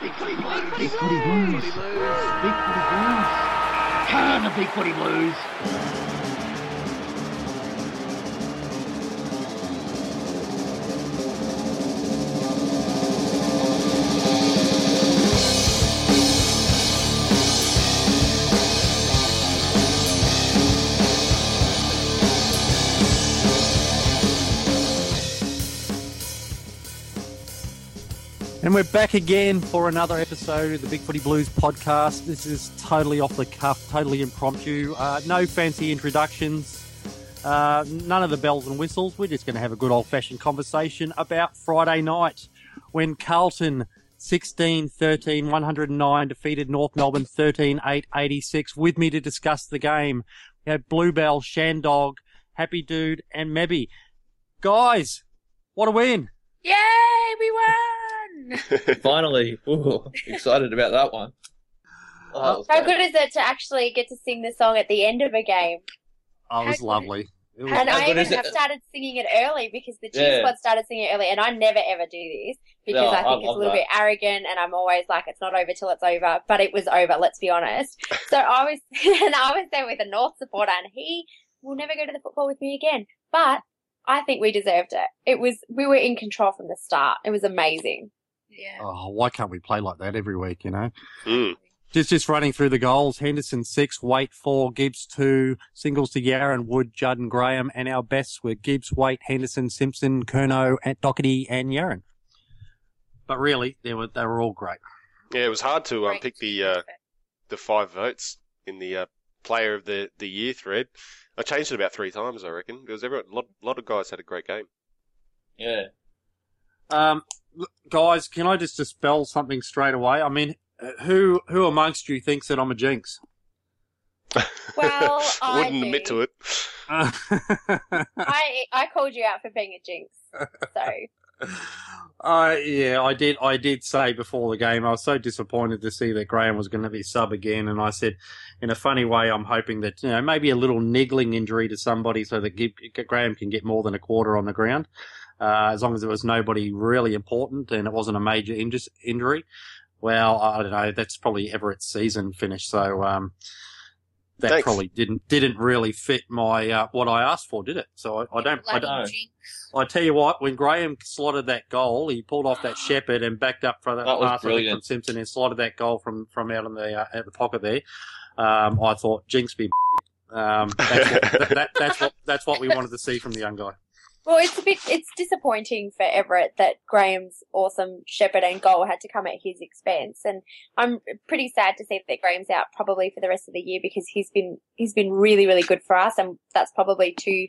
Big footy blues. Big footy blues. Big footy blues. Come on, the big footy blues. And we're back again for another episode of the Big Footy Blues podcast. This is totally off the cuff, totally impromptu. Uh, no fancy introductions, uh, none of the bells and whistles. We're just going to have a good old fashioned conversation about Friday night when Carlton 16 13 109 defeated North Melbourne 13 8 86. With me to discuss the game, we have Bluebell, Shandog, Happy Dude, and Mebby. Guys, what a win! Yay, we won! Finally, Ooh, excited about that one. Oh, that How good is it to actually get to sing the song at the end of a game? Oh, it was How lovely. It was And I even have started singing it early because the Chiefs Yeah. squad started singing it early, and I never ever do this because No, I I think it's a little that. bit arrogant, and I'm always like, it's not over till it's over. But it was over. Let's be honest. So I was, and I was there with a North supporter, and he will never go to the football with me again. But I think we deserved it. It was we were in control from the start. It was amazing. Yeah. Oh, why can't we play like that every week, you know? Mm. Just just running through the goals. Henderson six, Waite four, Gibbs two, singles to Yarran, Wood, Judd and Graham, and our bests were Gibbs, Waite, Henderson, Simpson, Kerno, and Docherty and Yarran. But really, they were they were all great. Yeah, it was hard to um, pick the uh, the five votes in the uh, player of the, the year thread. I changed it about three times, I reckon, because everyone, a lot, lot of guys had a great game. Yeah. Um, look, guys, can I just dispel something straight away? I mean, who who amongst you thinks that I'm a jinx? Well, I Wouldn't do. admit to it. I I called you out for being a jinx. So Uh, yeah, I did. I did say before the game, I was so disappointed to see that Graham was going to be sub again, and I said, in a funny way, I'm hoping that you know maybe a little niggling injury to somebody so that Graham can get more than a quarter on the ground, uh, as long as it was nobody really important and it wasn't a major injus injury. Well, I don't know. That's probably Everitt's season finish, so um, that Thanks. probably didn't didn't really fit my uh, what I asked for, did it? So I, I don't. I don't. I tell you what, when Graham slotted that goal, he pulled off that shepherd and backed up for that, That was pass I think, brilliant. from Simpson and slotted that goal from, from out in the uh, out the pocket there. Um, I thought Jinx be. Um, that's, what, that, that, that's what that's what we wanted to see from the young guy. Well, it's a bit, it's disappointing for Everitt that Graham's awesome shepherd and goal had to come at his expense. And I'm pretty sad to see that Graham's out probably for the rest of the year because he's been, he's been really, really good for us. And that's probably two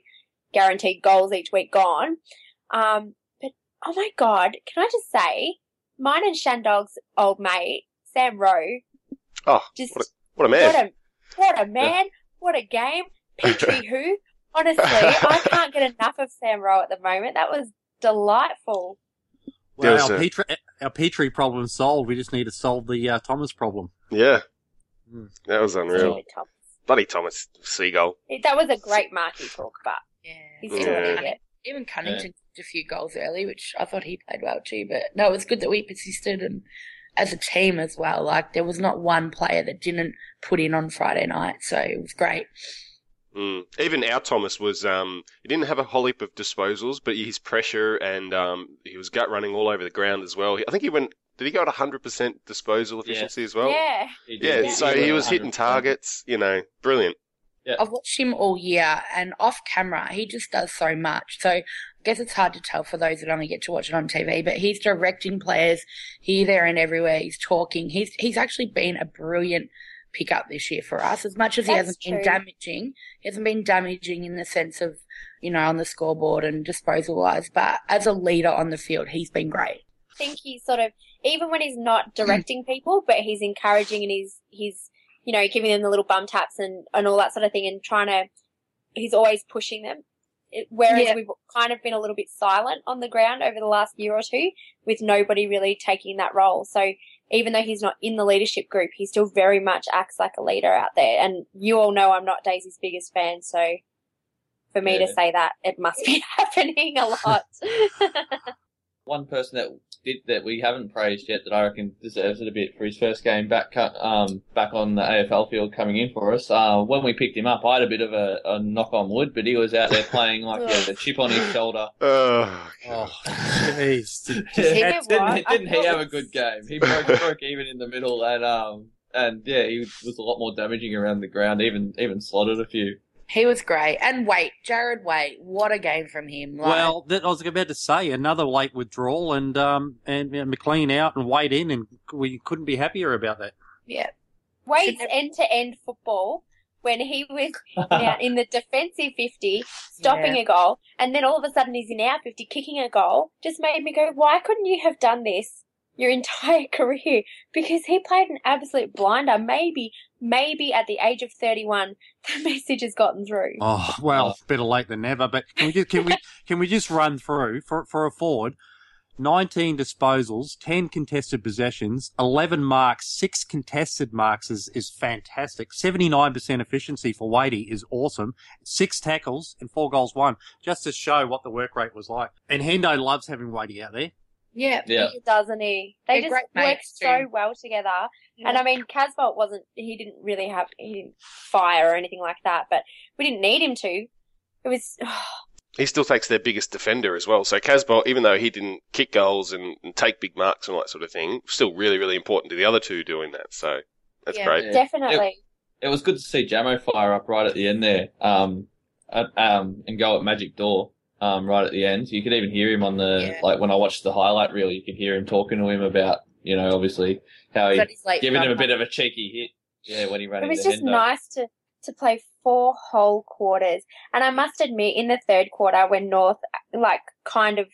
guaranteed goals each week gone. Um, but oh my God, can I just say, mine and Shandog's old mate, Sam Rowe, Oh, just, what a, what a man. what a, what a man, what a game. Petrie who? Honestly, I can't get enough of Sam Rowe at the moment. That was delightful. Well, There's our a- Petri, our Petri problem's solved. We just need to solve the uh, Thomas problem. Yeah. Mm. That was unreal. Stupid Tom. Bloody Thomas Seagull. That was a great marquee talk, but Yeah. he's Yeah. still an Even, idiot. even Cunnington did a few goals early, which I thought he played well too. But no, it was good that we persisted and as a team as well. Like there was not one player that didn't put in on Friday night, so it was great. Mm. Even our Thomas was, um, he didn't have a whole heap of disposals, but his pressure and um, he was gut running all over the ground as well. I think he went, did he go at 100% disposal Yeah. efficiency as well? yeah. He Yeah, did. so went he was hitting 100%. targets, you know, brilliant. Yeah. I've watched him all year, and off camera, he just does so much. So I guess it's hard to tell for those that only get to watch it on TV. But he's directing players here, there, and everywhere. He's talking. He's he's actually been a brilliant pickup this year for us. As much as he hasn't been damaging, he hasn't been damaging in the sense of you know on the scoreboard and disposal wise. But as a leader on the field, he's been great. I think he's sort of, even when he's not directing people, but he's encouraging and he's, he's, you know, giving them the little bum taps and, and all that sort of thing and trying to, he's always pushing them. Whereas Yeah. we've kind of been a little bit silent on the ground over the last year or two with nobody really taking that role. So even though he's not in the leadership group, he still very much acts like a leader out there. And you all know I'm not Daisy's biggest fan, so for me to say that, it must be happening a lot. One person that did that we haven't praised yet that I reckon deserves it a bit for his first game back cu- um back on the AFL field coming in for us. Uh, when we picked him up, I had a bit of a, a knock on wood, but he was out there playing like he had a chip on his shoulder. Oh, Oh, jeez. Did he didn't do what? Didn't he have a good game? He broke, broke even in the middle and um and yeah, he was a lot more damaging around the ground. Even even slotted a few. He was great. And wait, Jarrad Waite, what a game from him. Like, Well, that, I was about to say another late withdrawal, and um, and uh, McLean out and Waite in, and we couldn't be happier about that. yeah. Waite's end to end football when he was out in the defensive 50, stopping Yeah. a goal, and then all of a sudden he's in our 50 kicking a goal, just made me go, why couldn't you have done this your entire career? Because he played an absolute blinder. Maybe, maybe at the age of 31, the message has gotten through. Oh well, oh. better late than never. But can we just can we can we just run through for for a forward? Nineteen disposals, ten contested possessions, eleven marks, six contested marks is, is fantastic. Seventy nine percent efficiency for Wadey is awesome. Six tackles and four goals won, just to show what the work rate was like. And Hendo loves having Wadey out there. Yeah. Yeah. Doesn't he? They They're just work so too. well together. And I mean, Casboult wasn't, he didn't really have, he didn't fire or anything like that, but we didn't need him to. It was, he still takes their biggest defender as well. So Casboult, even though he didn't kick goals and, and take big marks and all that sort of thing, still really, really important to the other two doing that. So that's Yeah. great. Yeah. definitely. It was good to see Jamo fire up right at the end there, um, at, um, and go at Majak Daw, um, right at the end. You could even hear him on the, Yeah. like when I watched the highlight reel, you could hear him talking to him about, you know, obviously how he That is late giving him a run. bit of a cheeky hit. Yeah, when he ran It was into just Hendo. nice to, to play four whole quarters. And I must admit, in the third quarter, when North, like, kind of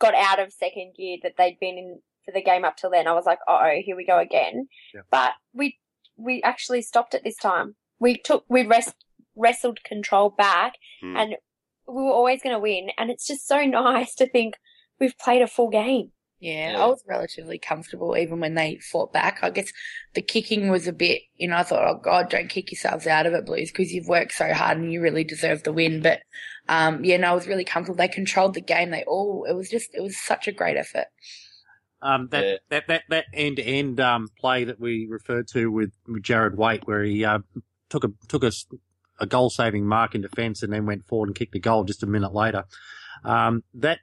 got out of second gear that they'd been in for the game up till then, I was like, uh oh, here we go again. Yeah. But we, we actually stopped it this time. We took, we rest, wrestled control back Hmm. and we were always going to win. And it's just so nice to think we've played a full game. Yeah, Yeah. I was relatively comfortable even when they fought back. I guess the kicking was a bit, you know, I thought, oh God, don't kick yourselves out of it, Blues, because you've worked so hard and you really deserve the win. But, um, yeah, no, I was really comfortable. They controlled the game. They all, it was just, it was such a great effort. Um, that, Yeah. that that that end to end um play that we referred to with, with Jarrad Waite, where he uh, took a took a, s- a goal saving mark in defence and then went forward and kicked a goal just a minute later. Um, that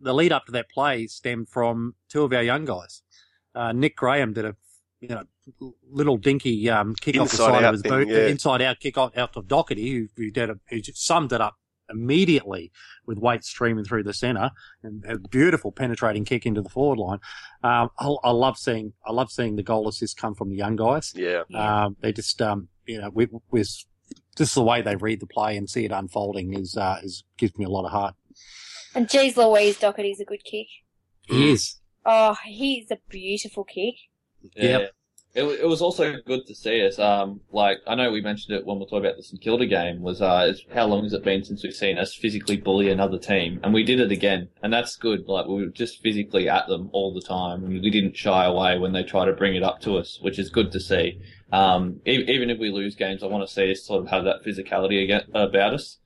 the lead up to that play stemmed from two of our young guys. Uh, Nick Graham did a you know little dinky um, kick off the side of his thing, boot, yeah. inside out kick out, out of Docherty, who, who did a, who just summed it up immediately with Waite streaming through the centre and a beautiful penetrating kick into the forward line. Um, I, I love seeing I love seeing the goal assists come from the young guys. Yeah. Um, they just um, you know with, with just the way they read the play and see it unfolding is uh, is gives me a lot of heart. And geez Louise, Docherty's a good kick. He is. Oh, he's a beautiful kick. Yeah. Yep. It, it was also good to see us. Um, like I know we mentioned it when we were talking about the St Kilda game. Was uh, how long has it been since we've seen us physically bully another team? And we did it again, and that's good. Like we were just physically at them all the time, and we didn't shy away when they try to bring it up to us, which is good to see. Um, e- even if we lose games, I want to see us sort of have that physicality again about us.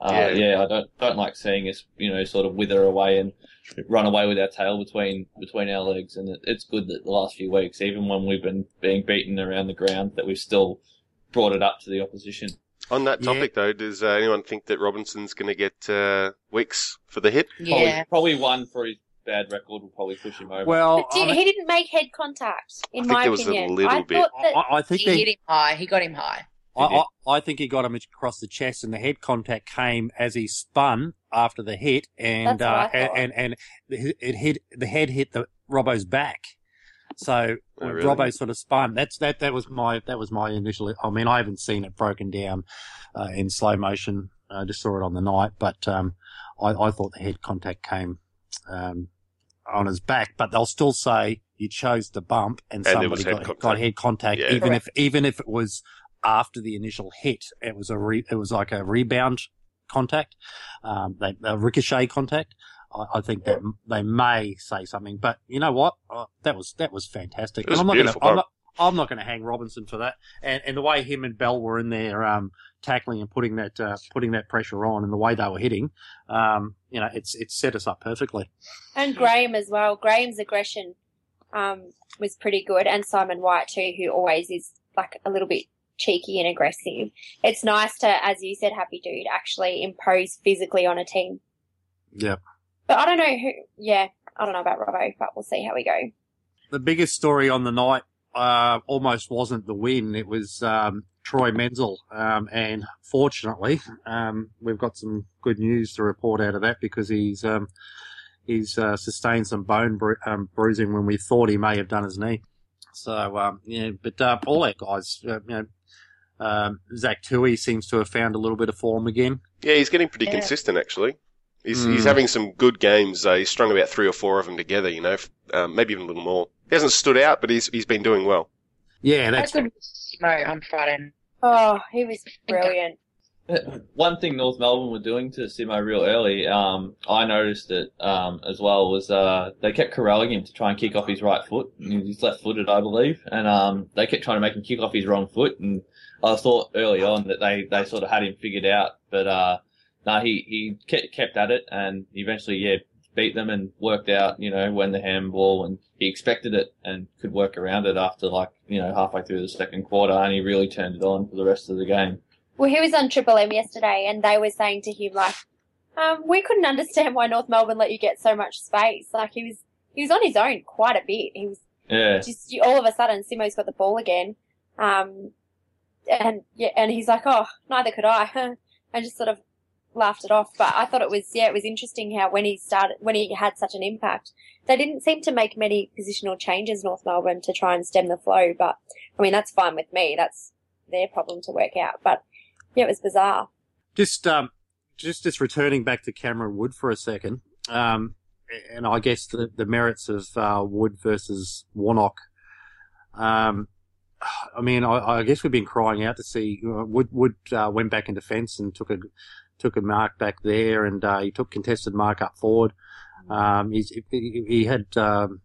Uh, Yeah. yeah, I don't don't like seeing us, you know, sort of wither away and run away with our tail between between our legs. And it, it's good that the last few weeks, even when we've been being beaten around the ground, that we've still brought it up to the opposition. On that Yeah. topic, though, does uh, anyone think that Robinson's going to get uh, weeks for the hit? Yeah. Probably, probably one for his bad record will probably push him over. Well, But did, I, he didn't make head contact, in I think my there was a opinion. little I bit. thought that I, I think He they, hit him high. He got him high. I, I, I think he got him across the chest, and the head contact came as he spun after the hit, and That's what I uh, and, and and it it hit the head hit the Robbo's back. So Oh, really? Robbo sort of spun. That's that that was my that was my initial. I mean, I haven't seen it broken down uh, in slow motion. I just saw it on the night, but um, I, I thought the head contact came um, on his back. But they'll still say you chose the bump, and, And somebody head got, got head contact, Yeah. even if even if it was after the initial hit. It was a re, it was like a rebound contact, um, they, a ricochet contact. I, I think that they may say something, but you know what? Uh, that was that was fantastic. It was I'm not beautiful, gonna, I'm not, I'm not going to hang Robinson for that. And and the way him and Bell were in there um, tackling and putting that uh, putting that pressure on, and the way they were hitting, um, you know, it's it's set us up perfectly. And Graham as well. Graham's aggression um, was pretty good, and Simon White too, who always is like a little bit cheeky and aggressive. It's nice to, as you said, Happy Dude, actually impose physically on a team. Yeah. But I don't know who. Yeah, I don't know about Robbo, but we'll see how we go. The biggest story on the night uh, almost wasn't the win. It was um, Troy Menzel, um, and fortunately, um, we've got some good news to report out of that because he's um, he's uh, sustained some bone bru- um, bruising when we thought he may have done his knee. So um, yeah, but uh, all our guys, uh, you know, um, Zach Tuohy seems to have found a little bit of form again. Yeah, he's getting pretty Yeah. consistent actually. He's, Mm. he's having some good games. Uh, he's strung about three or four of them together. You know, f- um, maybe even a little more. He hasn't stood out, but he's he's been doing well. Yeah, That's that's good Simo on Friday. Oh, he was brilliant. One thing North Melbourne were doing to Simo real early, um, I noticed it um, as well, was uh, they kept corralling him to try and kick off his right foot. He's left footed, I believe, and um, they kept trying to make him kick off his wrong foot. And I thought early on that they, they sort of had him figured out, but uh, no, he he kept, kept at it and eventually, yeah, beat them and worked out, you know, when the handball and he expected it and could work around it after like you know halfway through the second quarter, and he really turned it on for the rest of the game. Well, he was on Triple M yesterday, and they were saying to him like, um, "We couldn't understand why North Melbourne let you get so much space. Like he was, he was on his own quite a bit. He was Yeah. just all of a sudden, Simo's got the ball again, um, and yeah, and he's like, "Oh, neither could I," and just sort of laughed it off. But I thought it was yeah, it was interesting how when he started, when he had such an impact, they didn't seem to make many positional changes, North Melbourne, to try and stem the flow. But I mean, that's fine with me. That's their problem to work out. But yeah, it was bizarre. just um, just just returning back to Cameron Wood for a second, um, and I guess the, the merits of uh, Wood versus Warnock. Um, I mean, I, I guess we've been crying out to see Wood. Wood uh, went back in defence and took a took a mark back there, and uh, he took contested mark up forward. Um, he's, he, he had um,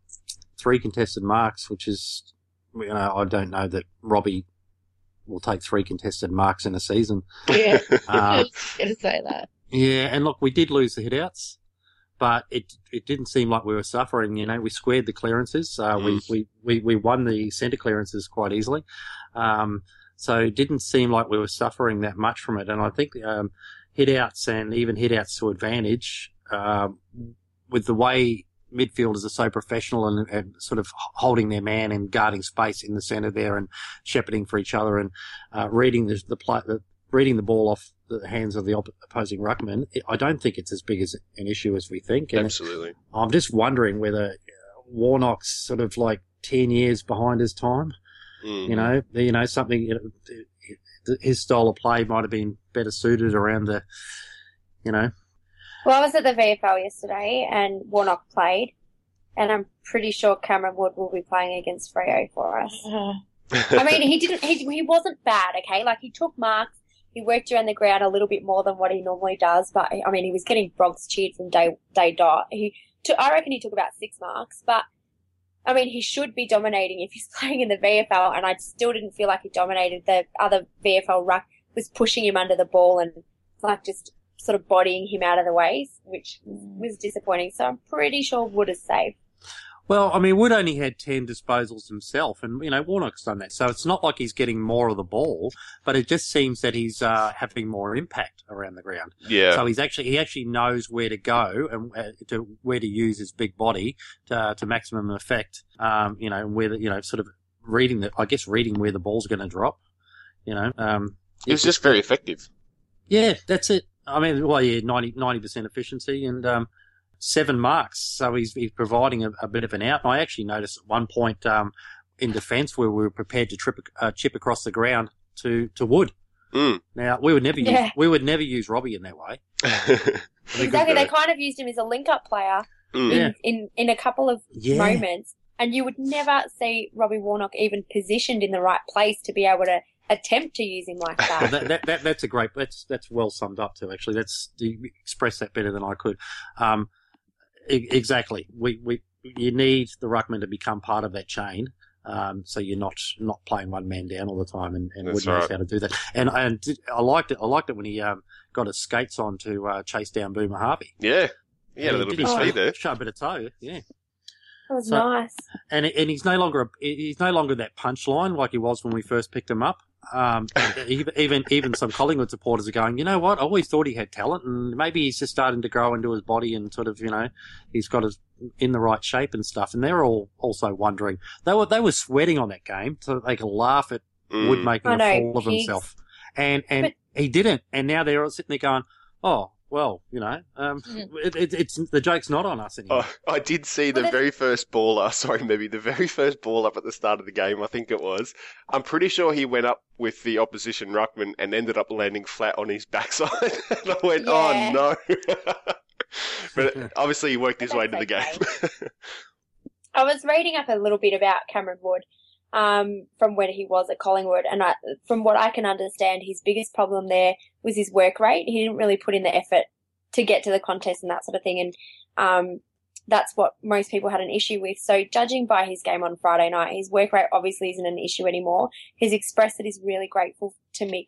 three contested marks, which is, you know, I don't know that Robbie will take three contested marks in a season. Yeah, I Uh, was going to say that. yeah, and look, we did lose the hitouts, but it it didn't seem like we were suffering. You know, we squared the clearances. Uh, we, we, we, we won the centre clearances quite easily. Um, so it didn't seem like we were suffering that much from it. And I think um, hitouts and even hitouts to advantage, um, with the way midfielders are so professional and, and sort of holding their man and guarding space in the centre there and shepherding for each other and uh, reading the the, play, the reading the ball off the hands of the op- opposing ruckman, it- I don't think it's as big as an issue as we think. And Absolutely. I'm just wondering whether uh, Warnock's sort of like 10 years behind his time. Mm. You know, you know, something, you know, his style of play might have been better suited around the, you know, Well, I was at the VFL yesterday, and Warnock played, and I'm pretty sure Cameron Wood will be playing against Freo for us. I mean, he didn't. He, he wasn't bad. Okay, like he took marks. He worked around the ground a little bit more than what he normally does. But I mean, he was getting Bronx cheered from day day dot. He took. I reckon he took about six marks. But I mean, he should be dominating if he's playing in the VFL. And I still didn't feel like he dominated. The other VFL ruck was pushing him under the ball and like just sort of bodying him out of the ways, which mm. was disappointing. So I'm pretty sure Wood is safe. Well, I mean, Wood only had 10 disposals himself, and, you know, Warnock's done that. So it's not like he's getting more of the ball, but it just seems that he's uh, having more impact around the ground. yeah. So he's actually, he actually knows where to go and uh, to where to use his big body to, to maximum effect. Um, you know, where the, you know, sort of reading the, I guess reading where the ball's going to drop, you know, um, It was just very effective. yeah, that's it. I mean, well, yeah, 90 percent efficiency and um, seven marks. So he's he's providing a, a bit of an out. And I actually noticed at one point um, in defence where we were prepared to trip, uh, chip across the ground to, to Wood. Mm. Now we would never use Yeah. we would never use Robbie in that way. Exactly. They kind of used him as a link up player. Mm. Yeah. in, in, in a couple of Yeah. moments, and you would never see Robbie Warnock even positioned in the right place to be able to attempt to use him like Well, that. that, that, that that's a great that's that's well summed up too. Actually, that's you expressed that better than I could. Um, exactly. We we you need the ruckman to become part of that chain. Um, so you're not not playing one man down all the time, and, and That's Wood knows right. how to do that. And and did- I liked it. I liked it when he um, got his skates on to uh, chase down Boomer Harvey. Yeah. He had a little did bit of show- speed there. Show a bit of toe, yeah. That was So- nice. And and he's no longer a, he's no longer that punchline like he was when we first picked him up. Um, even even even some Collingwood supporters are going, you know what? I always thought he had talent, and maybe he's just starting to grow into his body and sort of, you know, he's got his in the right shape and stuff. And they're all also wondering. They were they were sweating on that game so they could laugh at Mm. Wood making a know, fool of he's- himself, and and But- he didn't. And now they're all sitting there going, oh. Well, you know, um, Mm. it, it, it's the joke's not on us anymore. Oh, I did see the Well, very first ball. Uh, sorry, maybe the very first ball up at the start of the game. I think it was. I'm pretty sure he went up with the opposition ruckman and ended up landing flat on his backside. and I went, Yeah. "Oh no!" but obviously, he worked his way to the that's game. I was reading up a little bit about Cameron Wood um, from when he was at Collingwood, and I, from what I can understand, his biggest problem there was his work rate. He didn't really put in the effort to get to the contest and that sort of thing, and um, that's what most people had an issue with. So, judging by his game on Friday night, his work rate obviously isn't an issue anymore. He's expressed that he's really grateful to Mick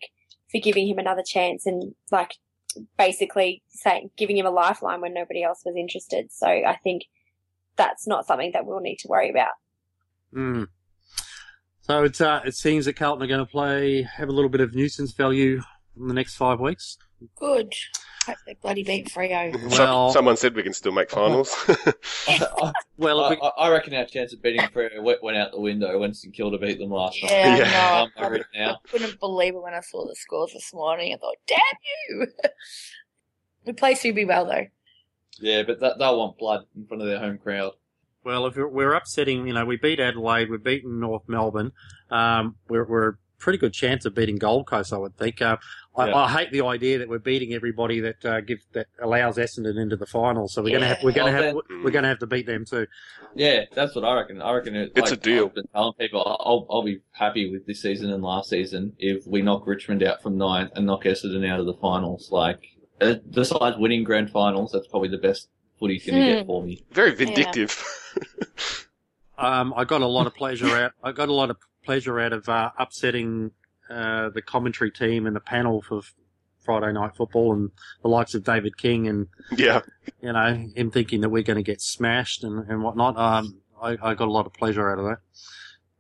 for giving him another chance and like basically saying giving him a lifeline when nobody else was interested. So, I think that's not something that we'll need to worry about. Mm. So it's uh, it seems that Carlton are going to play have a little bit of nuisance value in the next five weeks. Good. Hope they bloody beat Freo. Some- Well- someone said we can still make finals. I, Well, if we, I, I reckon our chance of beating Freo went, went out the window when St Kilda beat them last night. Yeah, Yeah. no, I'm worried now. I couldn't believe it when I saw the scores this morning. I thought, damn you! we play Subi well though. Yeah, but that, they'll want blood in front of their home crowd. Well, if we're- we're upsetting, you know, we beat Adelaide, we've beaten North Melbourne. Um, we're we're a pretty good chance of beating Gold Coast, I would think. Uh, I, Yeah. I hate the idea that we're beating everybody that uh, gives that allows Essendon into the finals. So we're going to have we're going to Well, have then- we're going to have to beat them too. Yeah, that's what I reckon. I reckon it, It's like, a deal. I've been telling people I'll, I'll be happy with this season and last season if we knock Richmond out from ninth and knock Essendon out of the finals. Like, uh, besides winning grand finals, that's probably the best footy's going to Hmm. get for me. Very vindictive. Um, I got a lot of pleasure out. I got a lot of pleasure out of uh, upsetting uh, the commentary team and the panel for Friday night football, and the likes of David King, and yeah. you know him thinking that we're going to get smashed and, and whatnot. Um, I, I got a lot of pleasure out of that.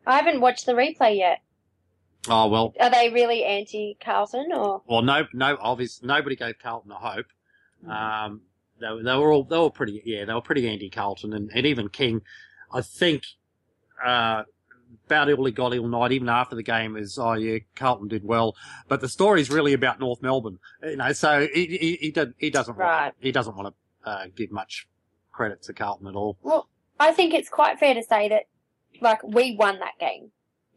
I haven't watched the replay yet. Oh well, Are they really anti Carlton or? well, no, no, Obviously, Nobody gave Carlton a hope. Um, they, were- they were all they were pretty, yeah, they were pretty anti Carlton, and, and even King. I think uh, about all he got all night, even after the game, is oh yeah, Carlton did well, but the story's really about North Melbourne, you know. So he he, he, does, he doesn't Right. want, he doesn't want to uh, give much credit to Carlton at all. Well, I think it's quite fair to say that, like, we won that game.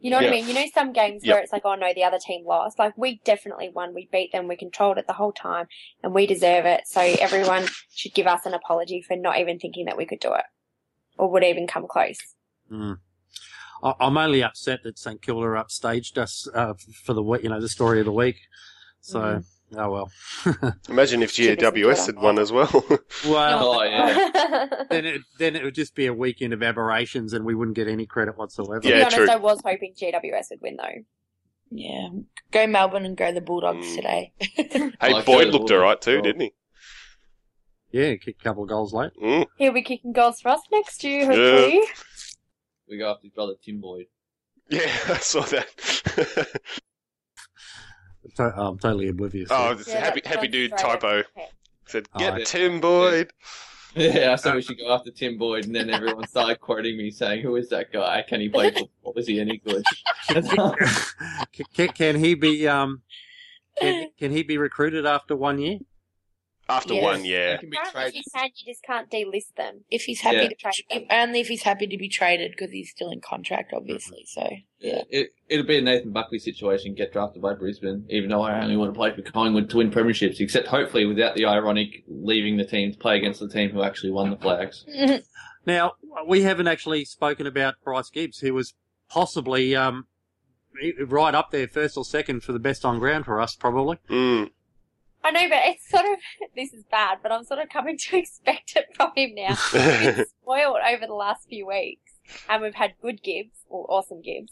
You know what I mean? You know, some games Yep. where it's like, oh no, the other team lost. Like, we definitely won. We beat them. We controlled it the whole time, and we deserve it. So everyone should give us an apology for not even thinking that we could do it, or would even come close. Mm. I, I'm only upset that St Kilda upstaged us uh, for the you know, the story of the week. So, Mhm. Oh well. Imagine if Should be GWS had won as well. well, Oh, yeah. then it then it would just be a weekend of aberrations, and we wouldn't get any credit whatsoever. to Yeah, be honest, true. I was hoping GWS would win though. Yeah, go Melbourne and go the Bulldogs Mm. today. hey, Like Boyd looked alright too, didn't he? Yeah, he kicked a couple of goals late. Mm. He'll be kicking goals for us next year, hopefully. We go after his brother Tim Boyd. Yeah, I saw that. To- I'm totally oblivious. oh, it's Yeah, happy, happy dude straight typo. over the. Said, Oh, get yeah. Tim Boyd. Yeah, I said we should go after Tim Boyd, and then everyone started quoting me saying, "Who is that guy? Can he play football? Is he any good?" can, can, can he be um? Can, can he be recruited after one year? After Yes. one, He yeah. can if traded. you can, you just can't delist them. if he's happy Yeah. to trade, if, only if he's happy to be traded because he's still in contract, obviously. So Yeah, it, it'll be a Nathan Buckley situation. Get drafted by Brisbane, even though I only want to play for Collingwood to win premierships. Except hopefully without the ironic leaving the team to play against the team who actually won the flags. Now we haven't actually spoken about Bryce Gibbs, who was possibly um right up there, first or second for the best on ground for us, probably. Mm. I know, but it's sort of this is bad, but I'm sort of coming to expect it from him now. He's spoiled over the last few weeks. and we've had good Gibbs or awesome Gibbs.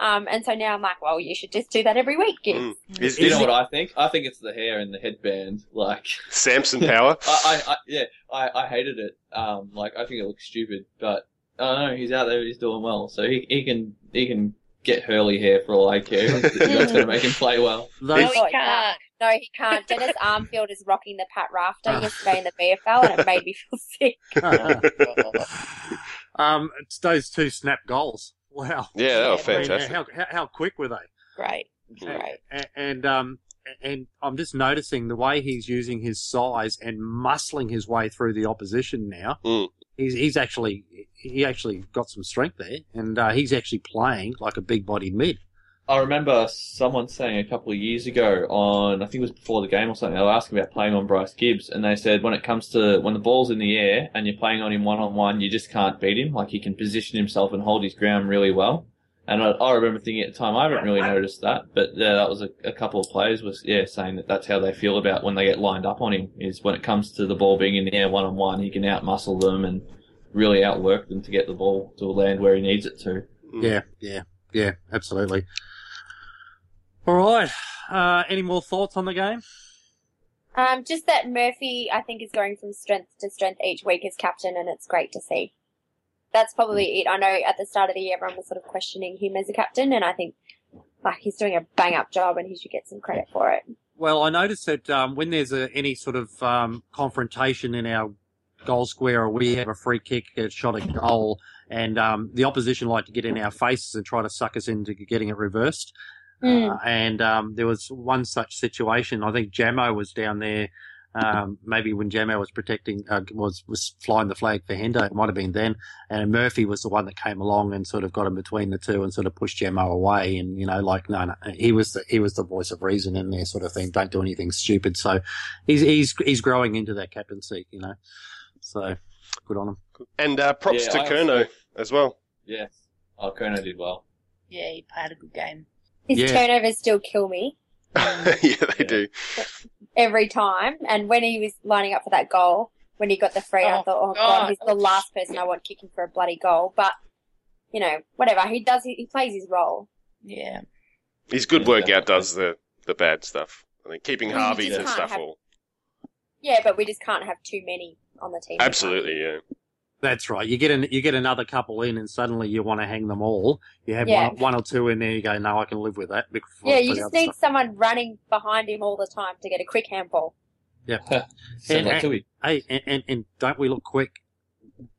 Um, and so now I'm like, well, you should just do that every week, Gibbs. Mm. Is, You is know he- what I think? I think it's the hair and the headband. Like, Samson Power? I, I, I yeah, I, I hated it. Um, like I think it looks stupid, but I don't know. He's out there. He's doing well, so he he can he can get Hurley hair for all I care. That's going to make him play well. No, Those, he Oh, can't. No, he can't. Dennis Armfield is rocking the Pat Rafter yesterday in the VFL, and it made me feel sick. um, it's those two snap goals. Wow. Yeah, they were I mean, I mean, fantastic. how, how how quick were they? Great. Yeah. Great. and, and um and I'm just noticing the way he's using his size and muscling his way through the opposition now. Mm. He's he's actually he actually got some strength there, and uh, he's actually playing like a big bodied mid. I remember someone saying a couple of years ago on, I think it was before the game or something, they were asking about playing on Bryce Gibbs, and they said when it comes to, when the ball's in the air and you're playing on him one on one, you just can't beat him. Like he can position himself and hold his ground really well. And I, I remember thinking at the time, I haven't really noticed that, but yeah, that was a, a couple of players was, yeah, saying that that's how they feel about when they get lined up on him, is when it comes to the ball being in the air one on one, he can outmuscle them and really outwork them to get the ball to land where he needs it to. Yeah, yeah, yeah, absolutely. All right. Uh, any more thoughts on the game? Um, just that Murphy, I think, is going from strength to strength each week as captain, and it's great to see. That's probably it. I know at the start of the year, everyone was sort of questioning him as a captain, and I think like he's doing a bang up job, and he should get some credit for it. Well, I noticed that um, when there's a, any sort of um, confrontation in our goal square, or we have a free kick, a shot at goal, and um, the opposition like to get in our faces and try to suck us into getting it reversed. Mm. Uh, and um, there was one such situation. I think Jamo was down there. Um, maybe when Jamo was protecting, uh, was was flying the flag for Hendo, it might have been then. And Murphy was the one that came along and sort of got him between the two and sort of pushed Jamo away. And you know, like no, no, he was the he was the voice of reason in there, sort of thing. Don't do anything stupid. So he's he's he's growing into that captaincy, you know. So good on him. And uh, props Yeah, to I Kerno also- as well. Yes. Oh, Kono did well. Yeah, he played a good game. His Yeah. turnovers still kill me yeah, they Yeah. do. every time. And when he was lining up for that goal, when he got the free, I Oh, thought, oh god, God. he's the last person I want kicking for a bloody goal. But you know, whatever he does, he, he plays his role. Yeah. His good Yeah, work does the, the bad stuff. I think keeping Well, Harvey and stuff have- all. Yeah, but we just can't have too many on the team. Absolutely, yeah. That's right. You get an, you get another couple in, and suddenly you want to hang them all. You have Yeah. one, one or two in there. You go, no, I can live with that. Before- Yeah, you just need stuff. someone running behind him all the time to get a quick handball. Yeah, And- like Tuohy. Hey, and, and, and don't we look quick?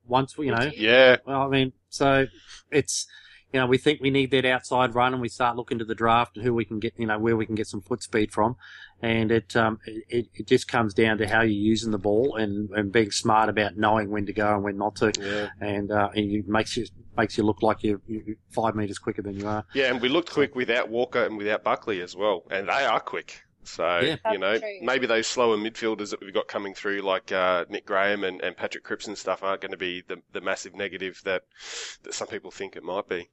Once we, you know, Yeah, well, I mean, so it's, you know, we think we need that outside run, and we start looking to the draft and who we can get, you know, where we can get some foot speed from, and it, um, it, it just comes down to how you're using the ball and, and being smart about knowing when to go and when not to, yeah. and uh, it makes you makes you look like you're, you're five meters quicker than you are. Yeah, and we looked quick without Walker and without Buckley as well. And they are quick. So, Yeah. you know, true. maybe those slower midfielders that we've got coming through, like uh, Nick Graham and, and Patrick Cripps and stuff, aren't going to be the, the massive negative that, that some people think it might be.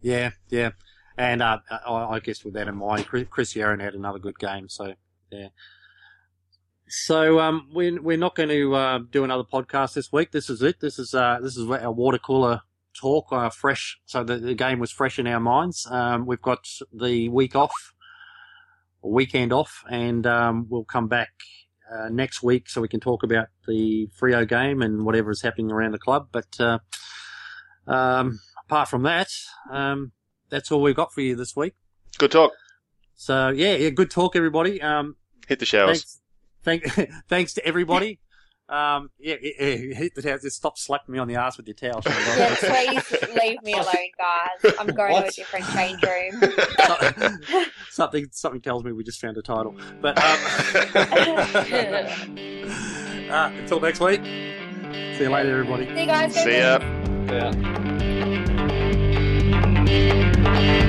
Yeah, yeah. And uh, I, I guess with that in mind, Chris, Yarran had another good game. So, yeah. So um, we're we're not going to uh, do another podcast this week. This is it. This is uh, this is our water cooler talk, uh, fresh. So the, the game was fresh in our minds. Um, we've got the week off, weekend off, and um, we'll come back uh, next week so we can talk about the Freo game and whatever is happening around the club. But uh, um, apart from that, um, that's all we've got for you this week. Good talk. So yeah, yeah, good talk, everybody. Um, Hit the showers. thanks, thank, thanks to everybody. Um, yeah, yeah, yeah, hit the towel. Just stop slapping me on the ass with your towel. Yeah, please leave me alone, guys. I'm going to a What? different change room. something, something tells me we just found a title. But um, uh, until next week. See you later, everybody. See you guys. See ya. Blues. Yeah. Thank you.